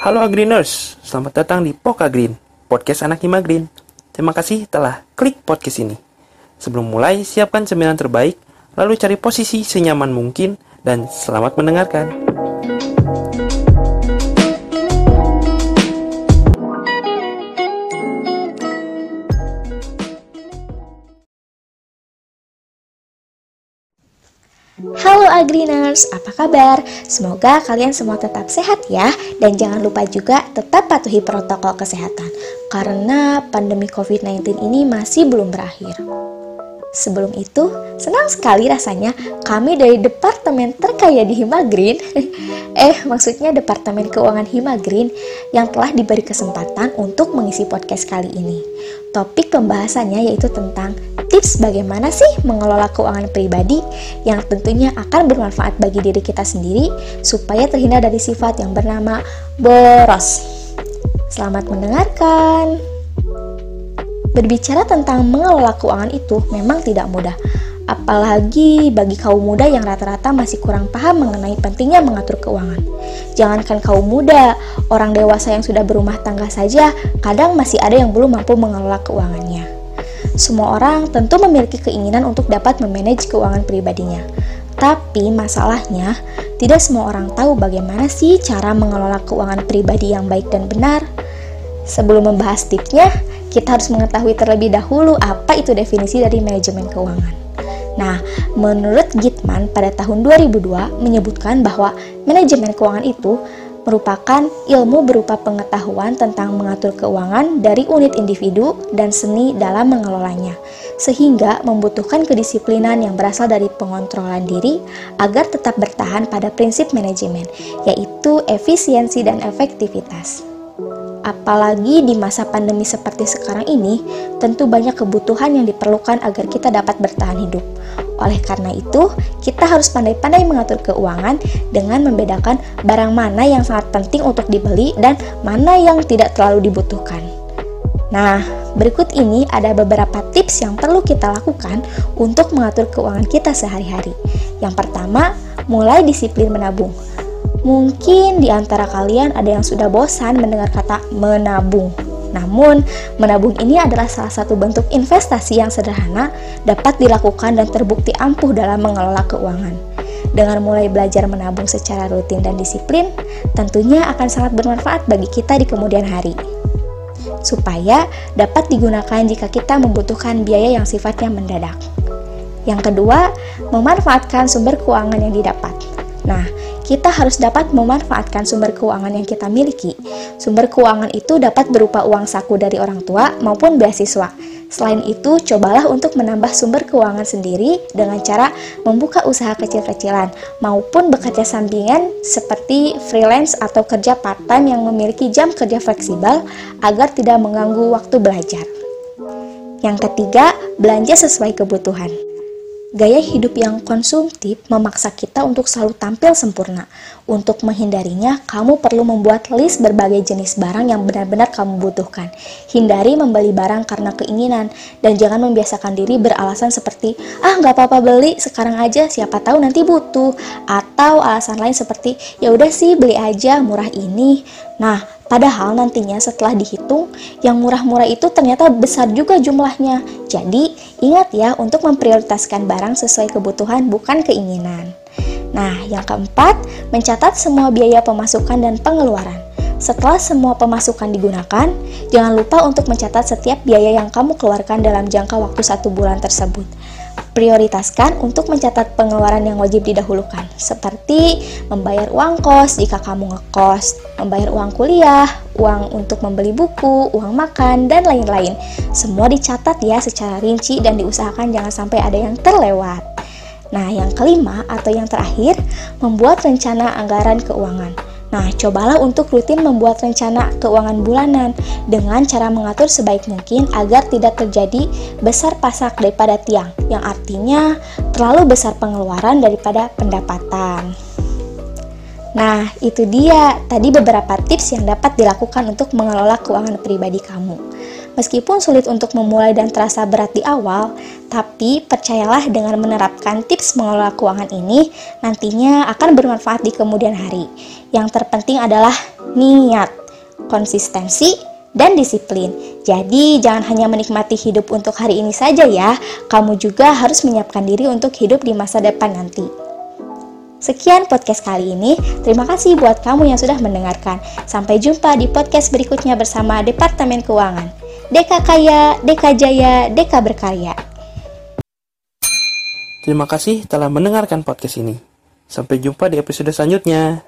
Halo Agreeners, selamat datang di Poka Green, podcast anak Hima Green. Terima kasih telah klik podcast ini. Sebelum mulai, siapkan cemilan terbaik, lalu cari posisi senyaman mungkin, dan selamat mendengarkan. Halo Agriners, apa kabar? Semoga kalian semua tetap sehat ya Dan jangan lupa juga tetap patuhi protokol kesehatan Karena pandemi COVID-19 ini masih belum berakhir Sebelum itu, senang sekali rasanya kami dari Departemen Terkaya di Hima Green, eh maksudnya Departemen Keuangan Hima Green yang telah diberi kesempatan untuk mengisi podcast kali ini. Topik pembahasannya yaitu tentang tips bagaimana sih mengelola keuangan pribadi yang tentunya akan bermanfaat bagi diri kita sendiri supaya terhindar dari sifat yang bernama boros. Selamat mendengarkan. Berbicara tentang mengelola keuangan itu memang tidak mudah, apalagi bagi kaum muda yang rata-rata masih kurang paham mengenai pentingnya mengatur keuangan. Jangankan kaum muda, orang dewasa yang sudah berumah tangga saja kadang masih ada yang belum mampu mengelola keuangannya. Semua orang tentu memiliki keinginan untuk dapat memanage keuangan pribadinya. Tapi masalahnya, tidak semua orang tahu bagaimana sih cara mengelola keuangan pribadi yang baik dan benar. Sebelum membahas tipsnya, kita harus mengetahui terlebih dahulu apa itu definisi dari manajemen keuangan. Nah, menurut Gitman pada tahun 2002 menyebutkan bahwa manajemen keuangan itu merupakan ilmu berupa pengetahuan tentang mengatur keuangan dari unit individu dan seni dalam mengelolanya, sehingga membutuhkan kedisiplinan yang berasal dari pengontrolan diri agar tetap bertahan pada prinsip manajemen, yaitu efisiensi dan efektivitas. Apalagi di masa pandemi seperti sekarang ini, tentu banyak kebutuhan yang diperlukan agar kita dapat bertahan hidup. Oleh karena itu, kita harus pandai-pandai mengatur keuangan dengan membedakan barang mana yang sangat penting untuk dibeli dan mana yang tidak terlalu dibutuhkan. Nah, berikut ini ada beberapa tips yang perlu kita lakukan untuk mengatur keuangan kita sehari-hari. Yang pertama, mulai disiplin menabung. Mungkin di antara kalian ada yang sudah bosan mendengar kata menabung. Namun, menabung ini adalah salah satu bentuk investasi yang sederhana dapat dilakukan dan terbukti ampuh dalam mengelola keuangan. Dengan mulai belajar menabung secara rutin dan disiplin, tentunya akan sangat bermanfaat bagi kita di kemudian hari. Supaya dapat digunakan jika kita membutuhkan biaya yang sifatnya mendadak. Yang kedua, memanfaatkan sumber keuangan yang didapat. Nah, kita harus dapat memanfaatkan sumber keuangan yang kita miliki. Sumber keuangan itu dapat berupa uang saku dari orang tua maupun beasiswa. Selain itu, cobalah untuk menambah sumber keuangan sendiri dengan cara membuka usaha kecil-kecilan maupun bekerja sampingan seperti freelance atau kerja part-time yang memiliki jam kerja fleksibel agar tidak mengganggu waktu belajar. Yang ketiga, belanja sesuai kebutuhan. Gaya hidup yang konsumtif memaksa kita untuk selalu tampil sempurna. Untuk menghindarinya, kamu perlu membuat list berbagai jenis barang yang benar-benar kamu butuhkan. Hindari membeli barang karena keinginan, dan jangan membiasakan diri beralasan seperti, ah nggak apa-apa beli, sekarang aja, siapa tahu nanti butuh. Atau alasan lain seperti, ya udah sih beli aja, murah ini. Nah, Padahal nantinya setelah dihitung, yang murah-murah itu ternyata besar juga jumlahnya. Jadi, ingat ya untuk memprioritaskan barang sesuai kebutuhan bukan keinginan. Nah, yang keempat, mencatat semua biaya pemasukan dan pengeluaran. Setelah semua pemasukan digunakan, jangan lupa untuk mencatat setiap biaya yang kamu keluarkan dalam jangka waktu satu bulan tersebut prioritaskan untuk mencatat pengeluaran yang wajib didahulukan, seperti membayar uang kos jika kamu ngekos, membayar uang kuliah, uang untuk membeli buku, uang makan, dan lain-lain. Semua dicatat ya secara rinci dan diusahakan jangan sampai ada yang terlewat. Nah, yang kelima atau yang terakhir, membuat rencana anggaran keuangan. Nah, cobalah untuk rutin membuat rencana keuangan bulanan dengan cara mengatur sebaik mungkin agar tidak terjadi besar pasak daripada tiang, yang artinya terlalu besar pengeluaran daripada pendapatan. Nah, itu dia tadi beberapa tips yang dapat dilakukan untuk mengelola keuangan pribadi kamu. Meskipun sulit untuk memulai dan terasa berat di awal, tapi percayalah dengan menerapkan tips mengelola keuangan ini, nantinya akan bermanfaat di kemudian hari. Yang terpenting adalah niat, konsistensi, dan disiplin. Jadi, jangan hanya menikmati hidup untuk hari ini saja ya, kamu juga harus menyiapkan diri untuk hidup di masa depan nanti. Sekian podcast kali ini. Terima kasih buat kamu yang sudah mendengarkan. Sampai jumpa di podcast berikutnya bersama Departemen Keuangan. Deka Kaya, Deka Jaya, Deka Berkarya. Terima kasih telah mendengarkan podcast ini. Sampai jumpa di episode selanjutnya.